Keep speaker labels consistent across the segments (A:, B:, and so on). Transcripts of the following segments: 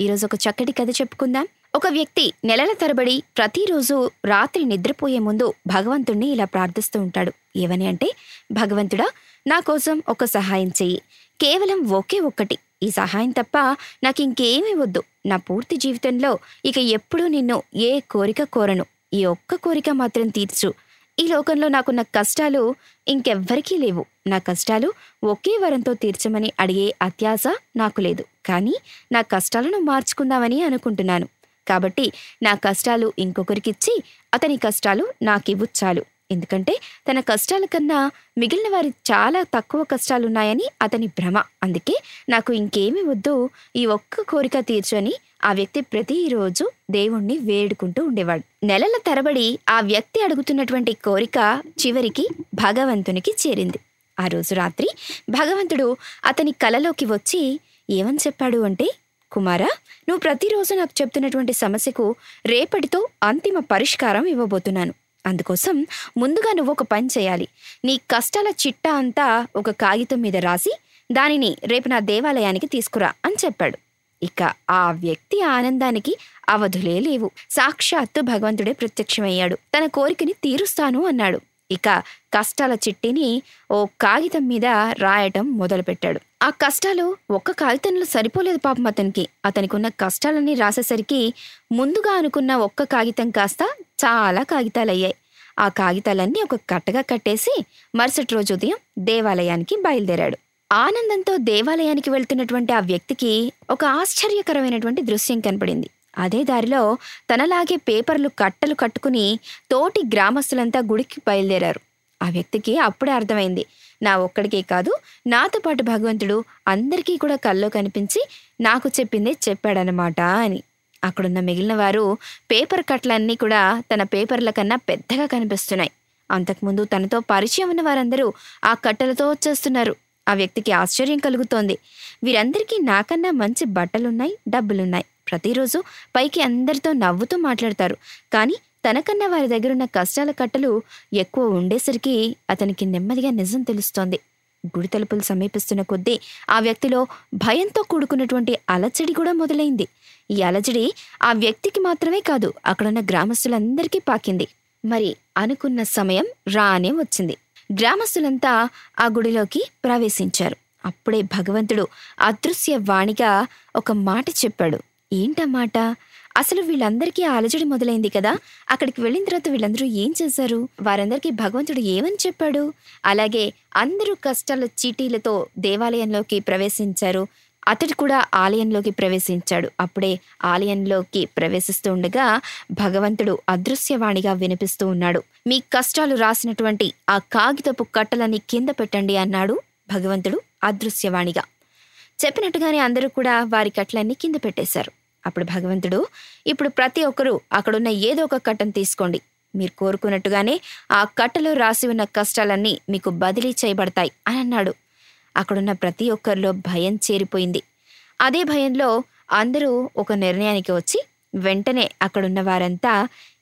A: ఈరోజు ఒక చక్కటి కథ చెప్పుకుందాం. ఒక వ్యక్తి నెలల తరబడి ప్రతిరోజు రాత్రి నిద్రపోయే ముందు భగవంతుణ్ణి ఇలా ప్రార్థిస్తూ ఉంటాడు. ఏమని అంటే భగవంతుడా నా కోసం ఒక సహాయం చెయ్యి. కేవలం ఒకే ఒక్కటి. ఈ సహాయం తప్ప నాకు ఇంకేమీ వద్దు. నా పూర్తి జీవితంలో ఇక ఎప్పుడూ నిన్ను ఏ కోరిక కోరను. ఈ ఒక్క కోరిక మాత్రం తీర్చు. ఈ లోకంలో నాకున్న కష్టాలు ఇంకెవ్వరికీ లేవు. నా కష్టాలు ఒకే వరంతో తీర్చమని అడిగే అత్యాశ నాకు లేదు. కానీ నా కష్టాలను మార్చుకుందామని అనుకుంటున్నాను. కాబట్టి నా కష్టాలు ఇంకొకరికిచ్చి అతని కష్టాలు నాకివ్వు చాలు. ఎందుకంటే తన కష్టాల కన్నా మిగిలిన వారి చాలా తక్కువ కష్టాలున్నాయని అతని భ్రమ. అందుకే నాకు ఇంకేమీ వద్దు. ఈ ఒక్క కోరిక తీర్చని ఆ వ్యక్తి ప్రతిరోజు దేవుణ్ణి వేడుకుంటూ ఉండేవాడు. నెలల తరబడి ఆ వ్యక్తి అడుగుతున్నటువంటి కోరిక చివరికి భగవంతునికి చేరింది. ఆ రోజు రాత్రి భగవంతుడు అతని కలలోకి వచ్చి ఏమని చెప్పాడు అంటే కుమారా నువ్వు ప్రతిరోజు నాకు చెప్తున్నటువంటి సమస్యకు రేపటితో అంతిమ పరిష్కారం ఇవ్వబోతున్నాను. అందుకోసం ముందుగా నువ్వు ఒక పని చేయాలి. నీ కష్టాల చిట్టా అంతా ఒక కాగితం మీద రాసి దానిని రేపు నా దేవాలయానికి తీసుకురా అని చెప్పాడు. ఇక ఆ వ్యక్తి ఆనందానికి అవధులే లేవు. సాక్షాత్తు భగవంతుడే ప్రత్యక్షమయ్యాడు. తన కోరికని తీరుస్తాను అన్నాడు. ఇక కష్టాల చిట్టిని ఓ కాగితం మీద రాయటం మొదలుపెట్టాడు. ఆ కష్టాలు ఒక్క కాగితంలో సరిపోలేదు పాపం అతనికి. అతనికి ఉన్న కష్టాలన్నీ రాసేసరికి ముందుగా అనుకున్న ఒక్క కాగితం కాస్త చాలా కాగితాలు అయ్యాయి ఆ కాగితాలన్నీ ఒక కట్టగా కట్టేసి మరుసటి రోజు ఉదయం దేవాలయానికి బయలుదేరాడు. ఆనందంతో దేవాలయానికి వెళ్తున్నటువంటి ఆ వ్యక్తికి ఒక ఆశ్చర్యకరమైనటువంటి దృశ్యం కనపడింది. అదే దారిలో తనలాగే పేపర్లు కట్టలు కట్టుకుని తోటి గ్రామస్తులంతా గుడికి బయలుదేరారు. ఆ వ్యక్తికి అప్పుడే అర్థమైంది. నా ఒక్కడికే కాదు నాతో పాటు భగవంతుడు అందరికీ కూడా కల్లో కనిపించి నాకు చెప్పిందే చెప్పాడనమాట అని. అక్కడున్న మిగిలిన వారు పేపర్ కట్లన్నీ కూడా తన పేపర్ల కన్నా పెద్దగా కనిపిస్తున్నాయి. అంతకుముందు తనతో పరిచయం ఉన్న వారందరూ ఆ కట్టెలతో వచ్చేస్తున్నారు. ఆ వ్యక్తికి ఆశ్చర్యం కలుగుతోంది. వీరందరికీ నాకన్నా మంచి బట్టలున్నాయి డబ్బులున్నాయి. ప్రతిరోజు పైకి అందరితో నవ్వుతూ మాట్లాడతారు. కానీ తనకన్నా వారి దగ్గరున్న కష్టాల కట్టలు ఎక్కువ ఉండేసరికి అతనికి నెమ్మదిగా నిజం తెలుస్తోంది. గుడి తలుపులు సమీపిస్తున్న కొద్దీ ఆ వ్యక్తిలో భయంతో కూడుకున్నటువంటి అలచడి కూడా మొదలైంది. ఈ అలజడి ఆ వ్యక్తికి మాత్రమే కాదు అక్కడున్న గ్రామస్తులందరికీ పాకింది. మరి అనుకున్న సమయం రానే వచ్చింది. గ్రామస్తులంతా ఆ గుడిలోకి ప్రవేశించారు. అప్పుడే భగవంతుడు అదృశ్య వాణిగా ఒక మాట చెప్పాడు. ఏంటమాట? అసలు వీళ్ళందరికీ అలజడి మొదలైంది కదా. అక్కడికి వెళ్ళిన తర్వాత వీళ్ళందరూ ఏం చేశారు? వారందరికీ భగవంతుడు ఏమని చెప్పాడు? అలాగే అందరూ కష్టాల చీటీలతో దేవాలయంలోకి ప్రవేశించారు. అతడు కూడా ఆలయంలోకి ప్రవేశించాడు. అప్పుడే ఆలయంలోకి ప్రవేశిస్తూ ఉండగా భగవంతుడు అదృశ్యవాణిగా వినిపిస్తూ ఉన్నాడు. మీ కష్టాలు రాసినటువంటి ఆ కాగితపు కట్టలని కింద పెట్టండి అన్నాడు భగవంతుడు అదృశ్యవాణిగా. చెప్పినట్టుగానే అందరూ కూడా వారి కట్లన్నీ కింద పెట్టేశారు. అప్పుడు భగవంతుడు ఇప్పుడు ప్రతి ఒక్కరూ అక్కడున్న ఏదో ఒక కట్టను తీసుకోండి. మీరు కోరుకున్నట్టుగానే ఆ కట్టలో రాసి ఉన్న కష్టాలన్నీ మీకు బదిలీ చేయబడతాయి అని అన్నాడు. అక్కడున్న ప్రతి ఒక్కరిలో భయం చేరిపోయింది. అదే భయంలో అందరూ ఒక నిర్ణయానికి వచ్చి వెంటనే అక్కడున్న వారంతా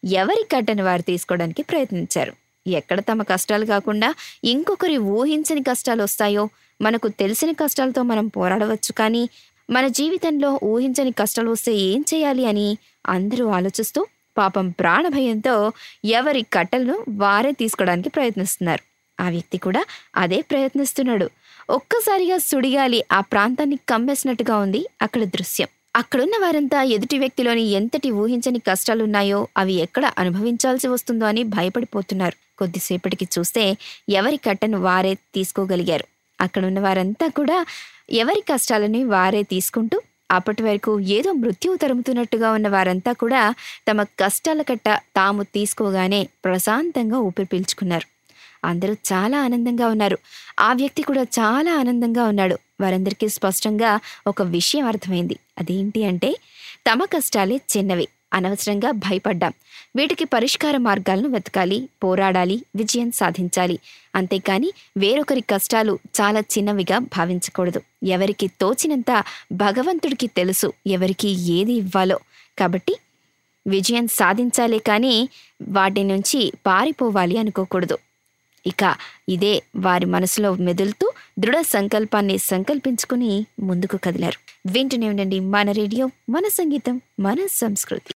A: ఎవరి కట్టను వారు తీసుకోవడానికి ప్రయత్నించారు. ఎక్కడ తమ కష్టాలు కాకుండా ఇంకొకరి ఊహించని కష్టాలు వస్తాయో మనకు తెలిసిన కష్టాలతో మనం పోరాడవచ్చు కానీ మన జీవితంలో ఊహించని కష్టాలు వస్తే ఏం చేయాలి అని అందరూ ఆలోచిస్తూ పాపం ప్రాణభయంతో ఎవరి కట్టలను వారే తీసుకోవడానికి ప్రయత్నిస్తున్నారు. ఆ వ్యక్తి కూడా అదే ప్రయత్నిస్తున్నాడు. ఒక్కసారిగా సుడిగాలి ఆ ప్రాంతాన్ని కమ్మేసినట్టుగా ఉంది అక్కడ దృశ్యం. అక్కడున్న వారంతా ఎదుటి వ్యక్తిలోని ఎంతటి ఊహించని కష్టాలున్నాయో అవి ఎక్కడ అనుభవించాల్సి వస్తుందో అని భయపడిపోతున్నారు. కొద్దిసేపటికి చూస్తే ఎవరి కట్టను వారే తీసుకోగలిగారు. అక్కడున్న వారంతా కూడా ఎవరి కష్టాలని వారే తీసుకుంటూ అప్పటి వరకు ఏదో మృత్యువు తరుముతున్నట్టుగా ఉన్న వారంతా కూడా తమ కష్టాల కట్ట తాము తీసుకోగానే ప్రశాంతంగా ఊపిరి పీల్చుకున్నారు. అందరూ చాలా ఆనందంగా ఉన్నారు. ఆ వ్యక్తి కూడా చాలా ఆనందంగా ఉన్నాడు. వారందరికీ స్పష్టంగా ఒక విషయం అర్థమైంది. అదేంటి అంటే తమ కష్టాలే చిన్నవి. అనవసరంగా భయపడ్డాం. వీటికి పరిష్కార మార్గాలను వెతకాలి పోరాడాలి విజయం సాధించాలి. అంతేకాని వేరొకరి కష్టాలు చాలా చిన్నవిగా భావించకూడదు. ఎవరికి తోచినంత భగవంతుడికి తెలుసు ఎవరికి ఏది ఇవ్వాలో. కాబట్టి విజయం సాధించాలే కానీ వాటి నుంచి పారిపోవాలి అనుకోకూడదు. ఇక ఇదే వారి మనసులో మెదులుతూ దృఢ సంకల్పాన్ని సంకల్పించుకుని ముందుకు కదిలారు. వింటూనే ఉండండి మన రేడియో మన సంగీతం మన సంస్కృతి.